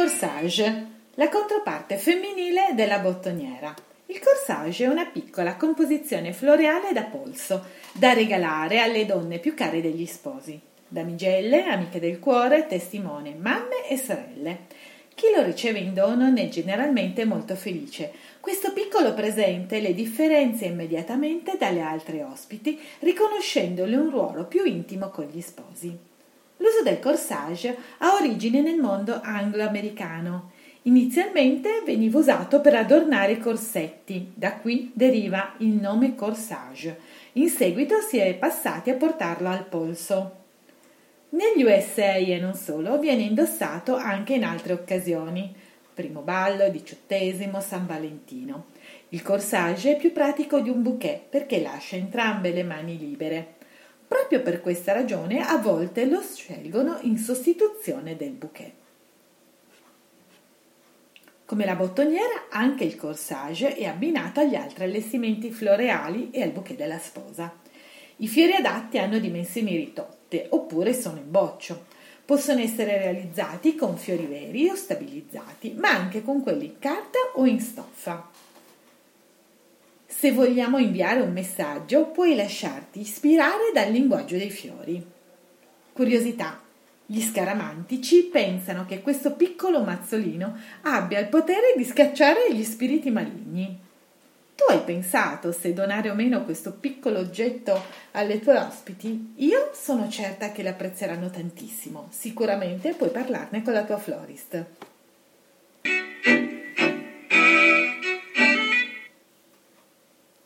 Corsage, la controparte femminile della bottoniera. Il corsage è una piccola composizione floreale da polso, da regalare alle donne più care degli sposi, damigelle, amiche del cuore, testimone, mamme e sorelle. Chi lo riceve in dono ne è generalmente molto felice. Questo piccolo presente le differenzia immediatamente dalle altre ospiti, riconoscendole un ruolo più intimo con gli sposi. L'uso del corsage ha origine nel mondo anglo-americano. Inizialmente veniva usato per adornare i corsetti, da qui deriva il nome corsage. In seguito si è passati a portarlo al polso. Negli USA e non solo viene indossato anche in altre occasioni. Primo ballo, diciottesimo, San Valentino. Il corsage è più pratico di un bouquet perché lascia entrambe le mani libere. Proprio per questa ragione a volte lo scelgono in sostituzione del bouquet. Come la bottoniera, anche il corsage è abbinato agli altri allestimenti floreali e al bouquet della sposa. I fiori adatti hanno dimensioni ridotte oppure sono in boccio. Possono essere realizzati con fiori veri o stabilizzati, ma anche con quelli in carta o in stoffa. Se vogliamo inviare un messaggio, puoi lasciarti ispirare dal linguaggio dei fiori. Curiosità. Gli scaramantici pensano che questo piccolo mazzolino abbia il potere di scacciare gli spiriti maligni. Tu hai pensato se donare o meno questo piccolo oggetto alle tue ospiti? Io sono certa che l'apprezzeranno tantissimo. Sicuramente puoi parlarne con la tua florist.